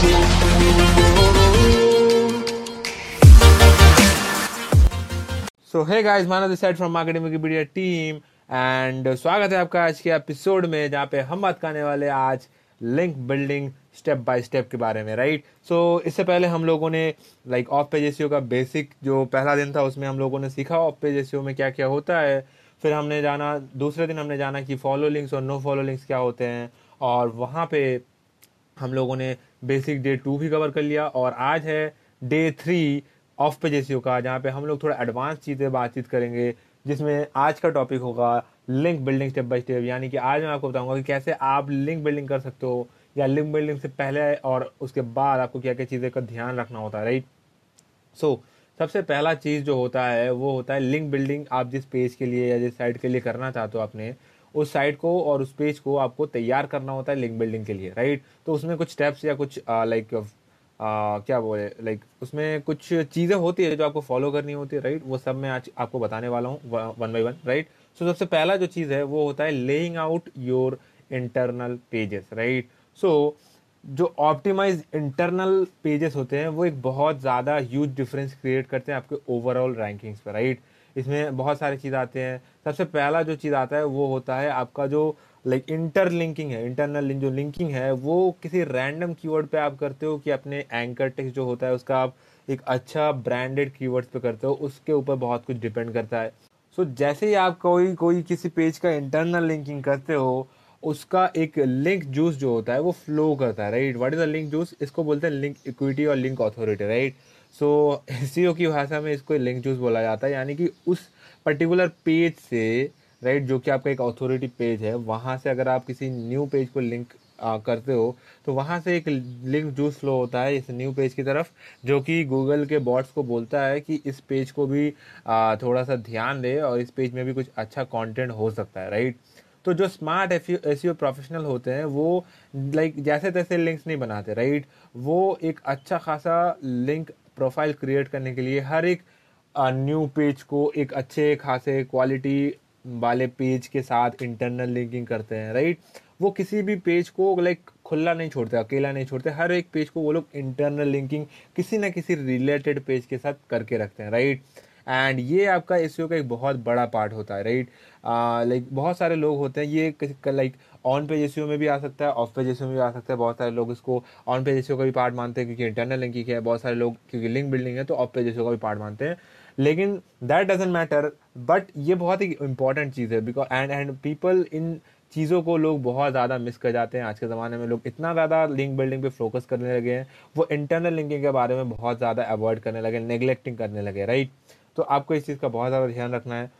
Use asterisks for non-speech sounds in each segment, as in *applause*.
So hey guys Mana this side from marketing Wikipedia team and स्वागत है आपका आज के एपिसोड में जहाँ पे हम बात करने वाले आज link building step by step के बारे में राइट सो so, इससे पहले हम लोगों ने लाइक ऑफ़ पेज का बेसिक जो पहला दिन था उसमें हम लोगों ने सीखा ऑफ़ पेज में क्या क्या होता है। फिर हमने जाना दूसरे दिन हमने जाना कि फॉलो लिंक्स और नो फॉलो लिंक्स क्या होते हैं और वहाँ पे हम लोगों ने बेसिक डे टू भी कवर कर लिया और आज है डे थ्री ऑफ़ पेज का जहाँ पे हम लोग थोड़ा एडवांस चीज़ें बातचीत करेंगे जिसमें आज का टॉपिक होगा link building step by step यानी कि आज मैं आपको बताऊँगा कि कैसे आप लिंक बिल्डिंग कर सकते हो या लिंक बिल्डिंग से पहले और उसके बाद आपको क्या क्या चीज़ें का ध्यान रखना होता है राइट सो so, सबसे पहला चीज़ जो होता है वो होता है लिंक बिल्डिंग आप जिस पेज के लिए या जिस साइट के लिए करना चाहते हो आपने उस साइट को और उस पेज को आपको तैयार करना होता है लिंक बिल्डिंग के लिए राइट तो उसमें कुछ स्टेप्स या कुछ लाइक क्या बोले लाइक उसमें कुछ चीज़ें होती है जो आपको फॉलो करनी होती है राइट वो सब मैं आज आपको बताने वाला हूँ one by one right so सबसे पहला जो चीज़ है वो होता है laying out your internal pages right so जो ऑप्टिमाइज इंटरनल पेजेस होते हैं वो एक बहुत ज़्यादा ह्यूज डिफरेंस क्रिएट करते हैं आपके ओवरऑल रैंकिंग्स पर राइट इसमें बहुत सारे चीज़ आते हैं। सबसे पहला जो चीज़ आता है वो होता है आपका जो लाइक इंटरलिंकिंग है। इंटरनल जो लिंकिंग है वो किसी रैंडम कीवर्ड पे आप करते हो कि अपने एंकर टेक्स्ट जो होता है उसका आप एक अच्छा ब्रांडेड कीवर्ड्स पे करते हो उसके ऊपर बहुत कुछ डिपेंड करता है। सो so, जैसे ही आप कोई कोई किसी पेज का इंटरनल लिंकिंग करते हो उसका एक लिंक जूस जो होता है वो फ्लो करता है right what is the link juice इसको बोलते हैं लिंक इक्विटी और link authority right so S *laughs* की भाषा में इसको लिंक जूस बोला जाता है यानी कि उस पर्टिकुलर पेज से राइट जो कि आपका एक अथॉरिटी पेज है वहाँ से अगर आप किसी न्यू पेज को लिंक आ, करते हो तो वहाँ से एक लिंक जूस फ्लो होता है इस न्यू पेज की तरफ़ जो कि गूगल के बॉट्स को बोलता है कि इस पेज को भी आ, थोड़ा सा ध्यान दे और इस पेज में भी कुछ अच्छा कंटेंट हो सकता है राइट तो जो स्मार्ट एस प्रोफेशनल होते हैं वो लाइक जैसे तैसे लिंक्स नहीं बनाते राइट वो एक अच्छा खासा लिंक प्रोफ़ाइल क्रिएट करने के लिए हर एक न्यू पेज को एक अच्छे, खासे क्वालिटी वाले पेज के साथ इंटरनल लिंकिंग करते हैं राइट वो किसी भी पेज को लाइक खुला नहीं छोड़ते, अकेला नहीं छोड़ते, हर एक पेज को वो लोग इंटरनल लिंकिंग किसी ना किसी रिलेटेड पेज के साथ करके रखते हैं राइट एंड ये आपका एस का एक बहुत बड़ा पार्ट होता है राइट लाइक बहुत सारे लोग होते हैं, ये लाइक ऑन पेज एस में भी आ सकता है ऑफ़ पेज एस में भी आ सकता है। बहुत सारे लोग इसको ऑन पेज एस का भी पार्ट मानते हैं क्योंकि इंटरनल लिंकिंग है। बहुत सारे लोग, क्योंकि लिंक बिल्डिंग है तो ऑफ़ पेज एस का भी पार्ट मानते हैं। लेकिन दैट डजेंट मैटर बट ये बहुत ही इंपॉर्टेंट चीज़ है बिकॉज़ एंड एंड पीपल इन चीज़ों को लोग बहुत ज़्यादा मिस कर जाते हैं। आज के ज़माने में लोग इतना ज़्यादा लिंक बिल्डिंग पे फोकस करने लगे हैं। वो इंटरनल लिंकिंग के बारे में बहुत ज़्यादा अवॉइड करने लगे नेग्लेक्टिंग करने लगे राइट तो आपको इस चीज़ का बहुत ज़्यादा ध्यान रखना है।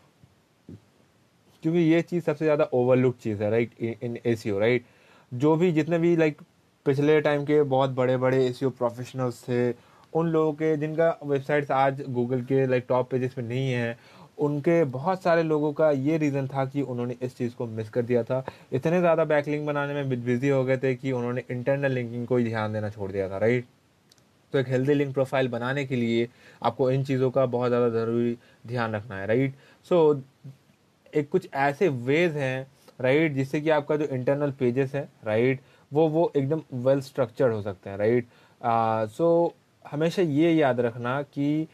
क्योंकि ये चीज़ सबसे ज़्यादा ओवरलुक चीज़ है राइट इन ए राइट जो भी जितने भी लाइक पिछले टाइम के बहुत बड़े बड़े ए प्रोफेशनल्स थे, उन लोगों के, जिनका वेबसाइट्स आज गूगल के लाइक टॉप पेजेस पे नहीं है, उनके बहुत सारे लोगों का ये रीज़न था कि उन्होंने इस चीज़ को मिस कर दिया था। इतने ज़्यादा बैकलिंग बनाने में बिज़ी हो गए थे कि उन्होंने इंटरनल लिंकिंग को ही ध्यान देना छोड़ दिया था राइट तो एक हेल्दी लिंक प्रोफ़ाइल बनाने के लिए आपको इन चीज़ों का बहुत ज़्यादा ज़रूरी ध्यान रखना है राइट सो एक कुछ ऐसे वेज हैं राइट जिससे कि आपका जो इंटरनल पेजेस है राइट वो वो एकदम वेल स्ट्रक्चर्ड हो सकते हैं राइट सो हमेशा ये याद रखना कि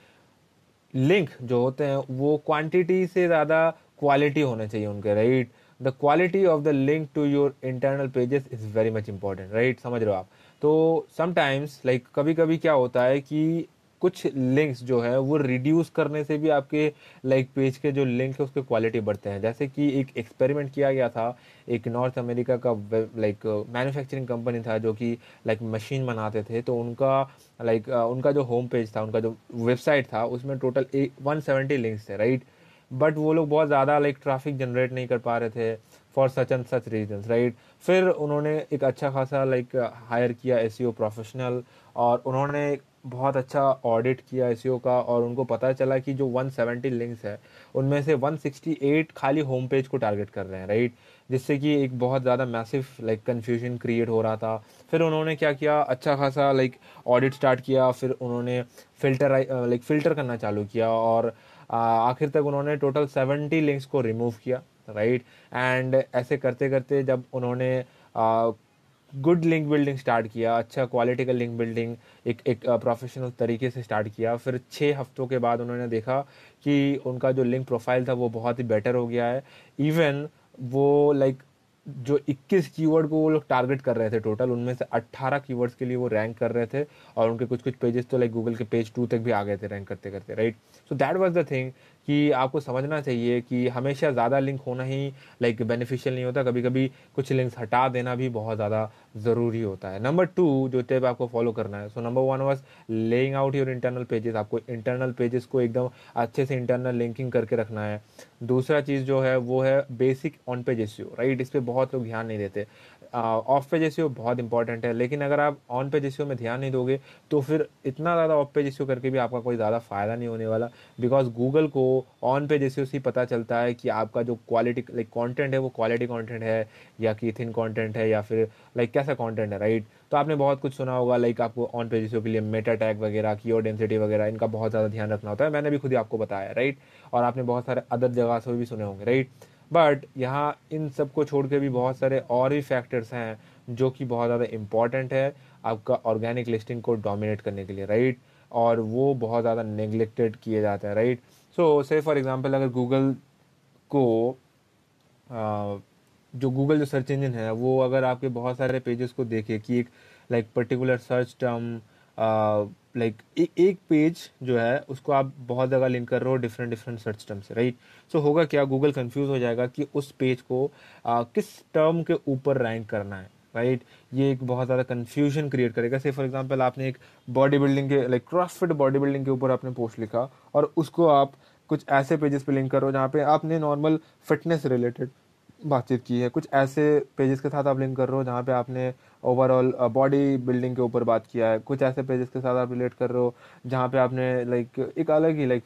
लिंक जो होते हैं, वो क्वांटिटी से ज़्यादा क्वालिटी होने चाहिए उनके right the quality of the link to your internal pages is very much important right समझ रहे हो आप? तो समटाइम्स लाइक कभी कभी क्या होता है कि कुछ लिंक्स जो है, वो रिड्यूस करने से भी आपके लाइक पेज के जो लिंक है, उसके क्वालिटी बढ़ते हैं। जैसे कि एक एक्सपेरिमेंट किया गया था, एक नॉर्थ अमेरिका का लाइक मैन्युफैक्चरिंग कंपनी था, जो कि लाइक मशीन बनाते थे तो उनका लाइक उनका जो होम पेज था, उनका जो वेबसाइट था, उसमें टोटल वन सेवेंटी लिंक्स थे राइट बट वो लोग बहुत ज़्यादा लाइक ट्रैफ़िक जनरेट नहीं कर पा रहे थे for such and such reason right फिर उन्होंने एक अच्छा खासा लाइक हायर किया एस प्रोफेशनल और उन्होंने बहुत अच्छा ऑडिट किया एस का और उनको पता चला कि जो 170 लिंक्स है, उनमें से 168 खाली होम पेज को टारगेट कर रहे हैं राइट जिससे कि एक बहुत ज़्यादा मैसिव लाइक कन्फ्यूज़न क्रिएट हो रहा था। फिर उन्होंने क्या किया? अच्छा खासा लाइक ऑडिट स्टार्ट किया। फिर उन्होंने फ़िल्टर लाइक फ़िल्टर करना चालू किया और आखिर तक उन्होंने टोटल सेवेंटी लिंक्स को रिमूव किया राइट एंड ऐसे करते करते जब उन्होंने गुड लिंक बिल्डिंग स्टार्ट किया अच्छा क्वालिटी का लिंक बिल्डिंग एक एक प्रोफेशनल तरीके से स्टार्ट किया। फिर छः हफ्तों के बाद उन्होंने देखा कि उनका जो लिंक प्रोफ़ाइल था वो बहुत ही बेटर हो गया है। इवन वो लाइक जो 21 कीवर्ड को वो लोग टारगेट कर रहे थे टोटल उनमें से 18 कीवर्ड्स के लिए वो रैंक कर रहे थे और उनके कुछ कुछ पेजेस तो लाइक गूगल के पेज टू तक भी आ गए थे रैंक करते करते right so that was the thing कि आपको समझना चाहिए कि हमेशा ज़्यादा लिंक होना ही लाइक बेनिफिशियल नहीं होता। कभी कभी कुछ लिंक्स हटा देना भी बहुत ज़्यादा ज़रूरी होता है। नंबर टू जो टिप आपको फॉलो करना है। So number one was laying out your internal pages आपको इंटरनल पेजेस को एकदम अच्छे से इंटरनल लिंकिंग करके रखना है। दूसरा चीज़ जो है, वो है basic on page SEO right इस पर बहुत लोग ध्यान नहीं देते। ऑफ़ पेज एसियो बहुत इंपॉर्टेंट है, लेकिन अगर आप ऑन पेज एसियो में ध्यान नहीं दोगे तो फिर इतना ज़्यादा ऑफ़ पेज एसियो करके भी आपका कोई ज़्यादा फ़ायदा नहीं होने वाला बिकॉज़ गूगल को ऑन पेज एसियो से पता चलता है कि आपका जो क्वालिटी लाइक कॉन्टेंट है, वो क्वालिटी कॉन्टेंट है, या कि थिन कंटेंट है, या फिर लाइक कैसा कॉन्टेंट है राइट तो आपने बहुत कुछ सुना होगा लाइक आपको ऑन पेज एसियो के लिए मेटा टैग वगैरह की डेंसिटी वगैरह, इनका बहुत ज़्यादा ध्यान रखना होता है। मैंने भी खुद ही आपको बताया राइट और आपने बहुत सारे अदर जगह से भी सुने होंगे राइट बट यहाँ इन सबको छोड़ के भी बहुत सारे और भी फैक्टर्स हैं जो कि बहुत ज़्यादा इंपॉर्टेंट है आपका ऑर्गेनिक लिस्टिंग को डोमिनेट करने के लिए राइट और वो बहुत ज़्यादा नेग्लेक्टेड किए जाते हैं right so say for example अगर गूगल को आ, जो गूगल जो सर्च इंजन है वो अगर आपके बहुत सारे पेजेस को देखे कि एक like particular search term like एक पेज जो है उसको आप बहुत जगह लिंक कर रहे हो डिफरेंट डिफरेंट सर्च टर्म से राइट सो होगा क्या? गूगल कंफ्यूज हो जाएगा कि उस पेज को आ, किस टर्म के ऊपर रैंक करना है राइट ये एक बहुत ज़्यादा कन्फ्यूज़न क्रिएट करेगा। से फॉर एग्जांपल आपने एक बॉडी बिल्डिंग के लाइक क्रॉसफिट बॉडी बिल्डिंग के ऊपर आपने पोस्ट लिखा और उसको आप कुछ ऐसे पेजेस पे लिंक करो जहाँ पे आपने नॉर्मल फिटनेस रिलेटेड बातचीत की है। कुछ ऐसे पेजेस के साथ आप लिंक कर रहे हो जहाँ पे आपने ओवरऑल बॉडी बिल्डिंग के ऊपर बात किया है। कुछ ऐसे पेजेस के साथ आप रिलेट कर रहे हो जहाँ पे आपने लाइक एक अलग ही लाइक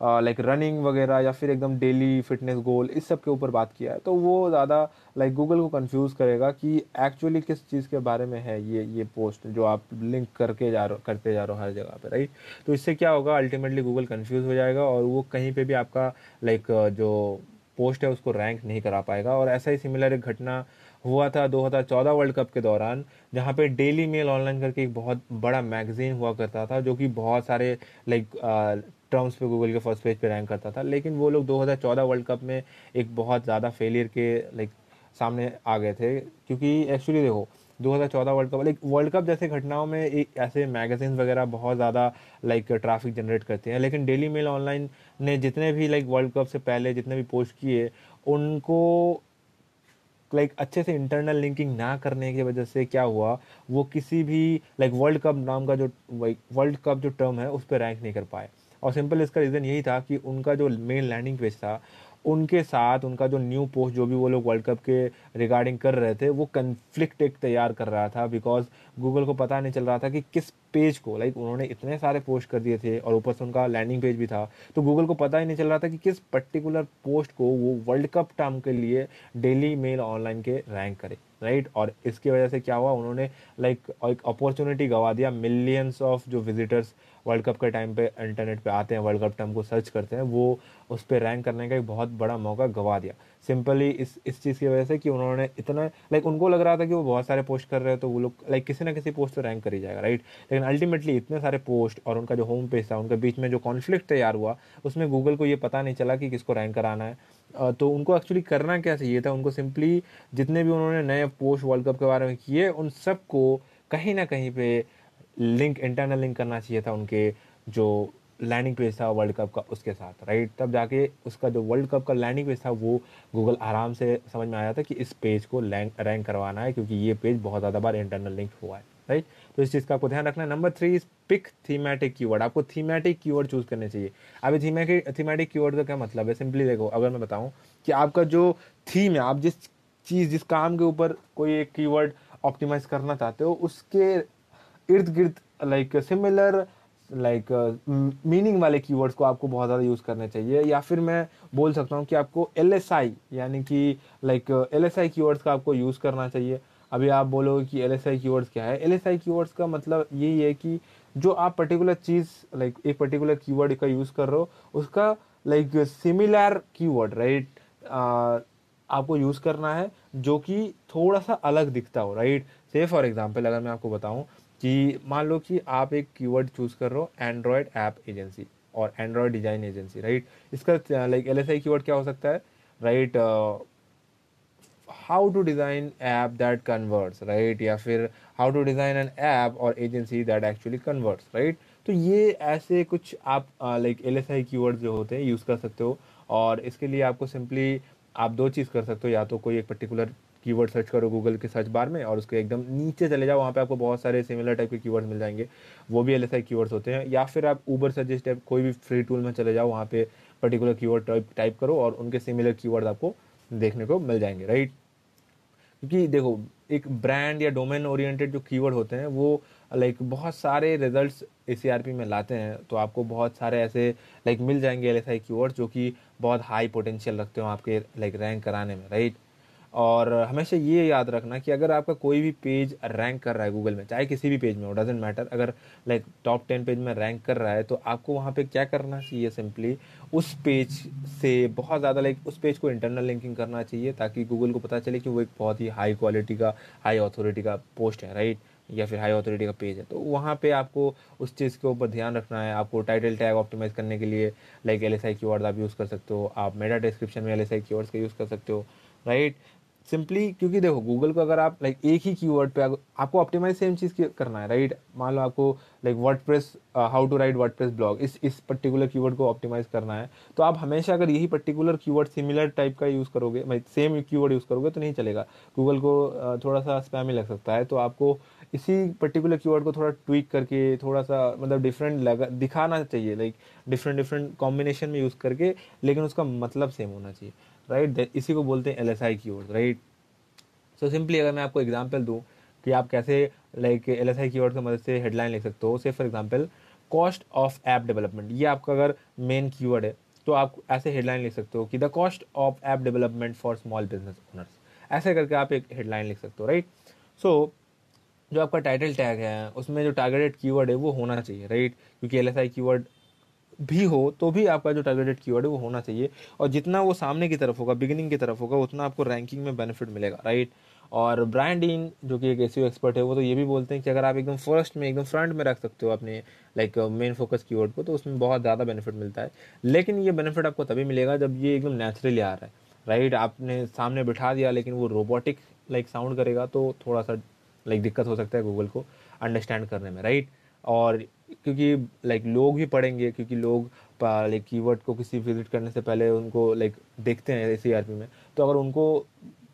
लाइक रनिंग वगैरह या फिर एकदम डेली फिटनेस गोल इस सब के ऊपर बात किया है। तो वो ज़्यादा लाइक गूगल को कंफ्यूज करेगा कि एक्चुअली किस चीज़ के बारे में है ये ये पोस्ट जो आप लिंक करके जा रहे करते जा रहे हो हर जगह पे राइट तो इससे क्या होगा? अल्टीमेटली गूगल कंफ्यूज हो जाएगा और वो कहीं पे भी आपका लाइक जो पोस्ट है, उसको रैंक नहीं करा पाएगा। और ऐसा ही सिमिलर एक घटना हुआ था 2014 वर्ल्ड कप के दौरान, जहाँ पे डेली मेल ऑनलाइन करके एक बहुत बड़ा मैगजीन हुआ करता था, जो कि बहुत सारे लाइक टर्म्स पे गूगल के फ़र्स्ट पेज पे रैंक करता था। लेकिन वो लोग 2014 वर्ल्ड कप में एक बहुत ज़्यादा फेलियर के लाइक सामने आ गए थे। क्योंकि एक्चुअली देखो 2014 world cup like world cup जैसे घटनाओं में एक ऐसे मैगजीन वगैरह बहुत ज़्यादा लाइक ट्रैफ़िक जनरेट करते हैं। लेकिन डेली मेल ऑनलाइन ने जितने भी लाइक वर्ल्ड कप से पहले जितने भी पोस्ट किए उनको लाइक like, अच्छे से इंटरनल लिंकिंग ना करने की वजह से क्या हुआ वो किसी भी लाइक वर्ल्ड कप नाम का जो वर्ल्ड कप जो टर्म है उस पर रैंक नहीं कर पाए। और सिंपल इसका रीज़न यही था कि उनका जो मेन लैंडिंग पेज था उनके साथ उनका जो न्यू पोस्ट जो भी वो लोग वर्ल्ड कप के रिगार्डिंग कर रहे थे, वो कन्फ्लिक्ट एक तैयार कर रहा था बिकॉज़ गूगल को पता नहीं चल रहा था कि किस पेज को लाइक उन्होंने इतने सारे पोस्ट कर दिए थे और ऊपर से उनका लैंडिंग पेज भी था। तो गूगल को पता ही नहीं चल रहा था कि किस पर्टिकुलर पोस्ट को वो वर्ल्ड कप टर्म के लिए डेली मेल ऑनलाइन के रैंक करे राइट और इसकी वजह से क्या हुआ, उन्होंने लाइक एक अपॉर्चुनिटी गवा दिया मिलियंस ऑफ़ जो विजिटर्स वर्ल्ड कप के टाइम पे इंटरनेट पे आते हैं, वर्ल्ड कप टर्म को सर्च करते हैं, वो उस पर रैंक करने का एक बहुत बड़ा मौका गवा दिया। सिंपली इस इस चीज़ की वजह से कि उन्होंने इतना लाइक उनको लग रहा था कि वो बहुत सारे पोस्ट कर रहे हैं तो वो लोग लाइक किसी ना किसी पोस्ट तो रैंक कर ही जाएगा राइट लेकिन अल्टीमेटली इतने सारे पोस्ट और उनका जो होम पेज था, उनके बीच में जो कॉन्फ्लिक्ट तैयार हुआ, उसमें गूगल को ये पता नहीं चला कि किसको रैंक कराना है। तो उनको एक्चुअली करना क्या चाहिए था? उनको सिंपली जितने भी उन्होंने नए पोस्ट वर्ल्ड कप के बारे में किए, उन सबको कहीं ना कहीं पे लिंक इंटरनल लिंक करना चाहिए था उनके जो लैंडिंग पेज था वर्ल्ड कप का, उसके साथ राइट तब जाके उसका जो वर्ल्ड कप का लैंडिंग पेज था, वो गूगल आराम से समझ में आया था कि इस पेज को रैंक करवाना है, क्योंकि ये पेज बहुत ज़्यादा बार इंटरनल लिंक हुआ है राइट तो इस चीज़ का आपको ध्यान रखना है। Number three is pick thematic keyword आपको थीमेटिक कीवर्ड चूज़ करने चाहिए। अभी थीमेटिक थीमेटिक कीवर्ड का क्या मतलब है? सिंपली देखो, अगर मैं बताऊँ कि आपका जो थीम है, आप जिस चीज़, जिस काम के ऊपर कोई एक कीवर्ड ऑप्टिमाइज करना चाहते हो, उसके इर्द गिर्द लाइक सिमिलर लाइक मीनिंग वाले कीवर्ड्स को आपको बहुत ज़्यादा यूज़ करने चाहिए। या फिर मैं बोल सकता हूँ कि आपको एल एस आई यानी कि like L S I keywords का आपको यूज़ करना चाहिए। अभी आप बोलोगे कि एल एस आई कीवर्ड्स क्या है? एल एस आई कीवर्ड्स का मतलब यही है कि जो आप पर्टिकुलर चीज़ लाइक एक पर्टिकुलर कीवर्ड का यूज़ कर रहे हो, उसका लाइक सिमिलर कीवर्ड राइट आपको यूज़ करना है, जो कि थोड़ा सा अलग दिखता हो राइट से फॉर एग्जांपल अगर मैं आपको बताऊँ कि मान लो कि आप एक कीवर्ड चूज़ कर रहे हो एंड्रॉयड ऐप एजेंसी और एंड्रॉयड डिज़ाइन एजेंसी राइट इसका like L S I keyword क्या हो सकता है? Right how to design app that converts right या फिर how to design an app और agency that actually converts right तो ये ऐसे कुछ आप like L S I keyword जो होते हैं यूज़ कर सकते हो और इसके लिए आपको सिंपली आप दो चीज़ कर सकते हो, या तो कोई एक पर्टिकुलर कीवर्ड सर्च करो गूगल के सर्च बार में और उसके एकदम नीचे चले जाओ, वहाँ पे आपको बहुत सारे सिमिलर टाइप के कीवर्ड्स मिल जाएँगे। वो भी एल एस कीवर्ड्स होते हैं। या फिर आप ऊबर सजेस्ट ऐप कोई भी फ्री टूल में चले जाओ, वहाँ पे पर्टिकुलर कीवर्ड टाइप टाइप करो और उनके सिमिलर कीवर्ड आपको देखने को मिल जाएँगे राइट क्योंकि देखो, एक ब्रांड या डोमेन ओरिएंटेड जो कीवर्ड होते हैं, वो लाइक बहुत सारे रिजल्ट्स ए में लाते हैं। तो आपको बहुत सारे ऐसे लाइक मिल जाएँगे एल एस कीवर्ड जो कि बहुत हाई पोटेंशियल रखते हो आपके लाइक रैंक कराने में राइट और हमेशा ये याद रखना कि अगर आपका कोई भी पेज रैंक कर रहा है गूगल में, चाहे किसी भी पेज में हो डजेंट मैटर अगर लाइक टॉप टेन पेज में रैंक कर रहा है तो आपको वहाँ पे क्या करना चाहिए सिंपली उस पेज से बहुत ज़्यादा लाइक उस पेज को इंटरनल लिंकिंग करना चाहिए ताकि गूगल को पता चले कि वो एक बहुत ही हाई क्वालिटी का हाई अथॉरिटी का पोस्ट है राइट या फिर हाई अथॉरिटी का पेज है। तो वहाँ पे आपको उस चीज़ के ऊपर ध्यान रखना है। आपको टाइटल टैग ऑप्टिमाइज करने के लिए लाइक एल एस आई की आप यूज़ कर सकते हो। आप मेटा डिस्क्रिप्शन में एल एस आई की यूज़ कर सकते हो राइट सिंपली क्योंकि देखो गूगल को अगर आप लाइक एक ही कीवर्ड पे आपको ऑप्टिमाइज सेम चीज़ करना है राइट मान लो आपको like WordPress how to write WordPress blog इस इस पर्टिकुलर कीवर्ड को ऑप्टिमाइज करना है। तो आप हमेशा अगर यही पर्टिकुलर कीवर्ड सिमिलर टाइप का यूज़ करोगे सेम कीवर्ड यूज़ करोगे तो नहीं चलेगा। गूगल को uh, थोड़ा सा स्पैम ही लग सकता है। तो आपको इसी पर्टिकुलर कीवर्ड को थोड़ा ट्वीक करके थोड़ा सा मतलब डिफरेंट लगा दिखाना चाहिए लाइक डिफरेंट डिफरेंट कॉम्बिनेशन में यूज़ करके लेकिन उसका मतलब सेम होना चाहिए। राइट इसी को बोलते हैं एल एस आई की राइट सो सिंपली अगर मैं आपको एग्ज़ाम्पल दूँ कि आप कैसे लाइक एल एस आई की की मदद से हेडलाइन लिख सकते हो से for example cost of app development ये आपका अगर मेन कीवर्ड है तो आप ऐसे हेडलाइन लिख सकते हो कि the cost of app development for small business owners ऐसे करके आप एक हेडलाइन लिख सकते हो राइट सो जो आपका टाइटल टैग है, उसमें जो टारगेटेड कीवर्ड है, वो होना चाहिए राइट क्योंकि एल एस आई कीवर्ड भी हो तो भी आपका जो टारगेटेड कीवर्ड है वो होना चाहिए। और जितना वो सामने की तरफ़ होगा बिगिनिंग की तरफ़ होगा, उतना आपको रैंकिंग में बेनिफिट मिलेगा राइट और ब्रांडिंग जो कि एक एस एक्सपर्ट है, वो तो ये भी बोलते हैं कि अगर आप एकदम फ़र्स्ट में, एकदम फ्रंट में रख सकते हो अपने लाइक मेन फोकस कीवर्ड को तो उसमें बहुत ज़्यादा बेनिफिट मिलता है। लेकिन ये बेनिफिट आपको तभी मिलेगा जब ये एकदम नेचुरली आ रहा है राइट आपने सामने बिठा दिया, लेकिन वो रोबोटिक लाइक साउंड करेगा तो थोड़ा सा लाइक दिक्कत हो सकता है गूगल को अंडरस्टैंड करने में राइट और क्योंकि लाइक लोग भी पढ़ेंगे, क्योंकि लोग लाइक कीवर्ड को किसी विज़िट करने से पहले उनको लाइक देखते हैं एस में। तो अगर उनको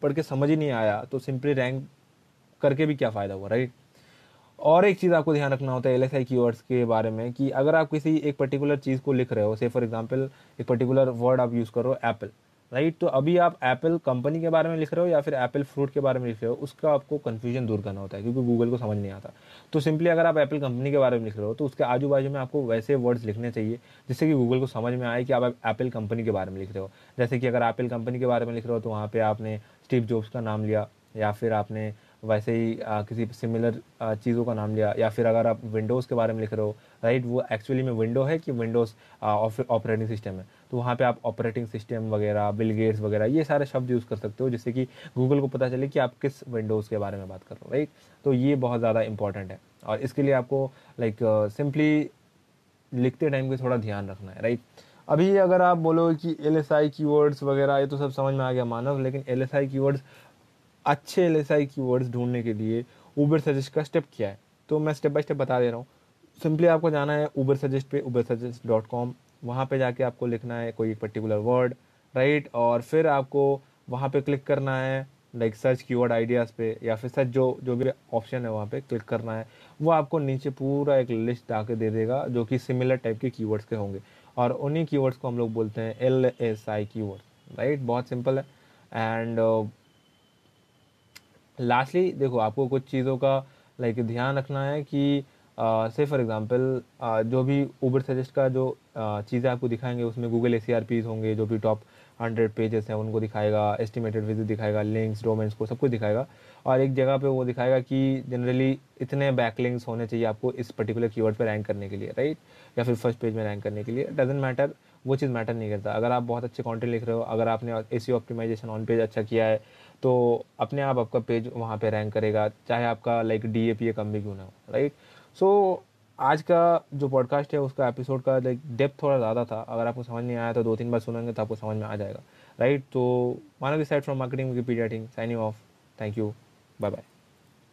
पढ़ के समझ ही नहीं आया तो सिंपली रैंक करके भी क्या फ़ायदा हुआ राइट और एक चीज़ आपको ध्यान रखना होता है एल एस आई के बारे में कि अगर आप किसी एक पर्टिकुलर चीज़ को लिख रहे हो से फॉर एग्ज़ाम्पल एक पर्टिकुलर वर्ड आप यूज़ करो एप्पल राइट? तो अभी आप एप्पल कंपनी के बारे में लिख रहे हो या फिर एप्पल फ्रूट के बारे में लिख रहे हो? उसका आपको कन्फ्यूज़न दूर करना होता है, क्योंकि गूगल को समझ नहीं आता। तो सिंपली अगर आप एप्पल कंपनी के बारे में लिख रहे हो तो उसके आजू बाजू में आपको वैसे वर्ड्स लिखने चाहिए, जिससे कि गूगल को समझ में आए कि आप एप्पल कंपनी के बारे में लिख रहे हो। जैसे कि अगर एप्पल कंपनी के बारे में लिख रहे हो तो वहाँ पर आपने स्टीव जॉब्स का नाम लिया, या फिर आपने वैसे ही आ, किसी सिमिलर चीज़ों का नाम लिया। या फिर अगर आप विंडोज़ के बारे में लिख रहे हो राइट वो एक्चुअली में विंडो है कि विंडोज़ ऑपरेटिंग सिस्टम है। तो वहाँ पे आप ऑपरेटिंग सिस्टम वगैरह बिल गेट्स वगैरह ये सारे शब्द यूज़ कर सकते हो जिससे कि गूगल को पता चले कि आप किस विंडोज़ के बारे में बात कर रहे हो राइट तो ये बहुत ज़्यादा इंपॉर्टेंट है। और इसके लिए आपको लाइक सिंपली लिखते टाइम का थोड़ा ध्यान रखना है राइट अभी अगर आप बोलो कि एल एस आई की वर्ड्स वगैरह ये तो सब समझ में आ गया मानव लेकिन एल एस आई की अच्छे एल एस आई की वर्ड्स ढूँढने के लिए ऊबर सजेस्ट का स्टेप क्या है। तो मैं स्टेप बाय स्टेप बता दे रहा हूँ। सिंपली आपको जाना है ऊबर सजेस्ट पे ऊबर सजेस्ट डॉट कॉम वहाँ पर जाके आपको लिखना है कोई एक पर्टिकुलर वर्ड राइट और फिर आपको वहाँ पे क्लिक करना है लाइक सर्च कीवर्ड आइडियाज़ पे, या फिर सर्च जो जो भी ऑप्शन है वहाँ पे क्लिक करना है। वो आपको नीचे पूरा एक लिस्ट आके दे देगा, जो कि सिमिलर टाइप के कीवर्ड्स के होंगे। और उन्हीं कीवर्ड्स को हम लोग बोलते हैं L S I keyword right बहुत सिंपल है। एंड लास्टली देखो, आपको कुछ चीज़ों का लाइक ध्यान रखना है कि से फॉर एग्जांपल जो भी ऊबर सजेस्ट का जो चीज़ें आपको दिखाएँगे, उसमें गूगल ए होंगे, जो भी टॉप हंड्रेड पेजेस हैं, उनको दिखाएगा एस्टिमेटेड विज़िट दिखाएगा लिंक्स डोमेन्स को सब कुछ दिखाएगा। और एक जगह पे वो दिखाएगा कि जनरली इतने बैक लिंक्स होने चाहिए आपको इस पर्टिकुलर कीवर्ड पे रैंक करने के लिए राइट या फिर फ़र्स्ट पेज में रैंक करने के लिए। डजेंट मैटर वो चीज़ मैटर नहीं करता। अगर आप बहुत अच्छे कॉन्टेंट लिख रहे हो, अगर आपने A C optimization on page अच्छा किया है तो अपने आप आपका पेज वहाँ पे रैंक करेगा, चाहे आपका like D A P A कम भी क्यों ना हो राइट सो आज का जो पॉडकास्ट है, उसका एपिसोड का लाइक डेप्थ थोड़ा ज़्यादा था। अगर आपको समझ नहीं आया तो दो तीन बार सुनेंगे तो आपको समझ में आ जाएगा राइट तो Manav side from marketing Wikipedia team signing off thank you bye bye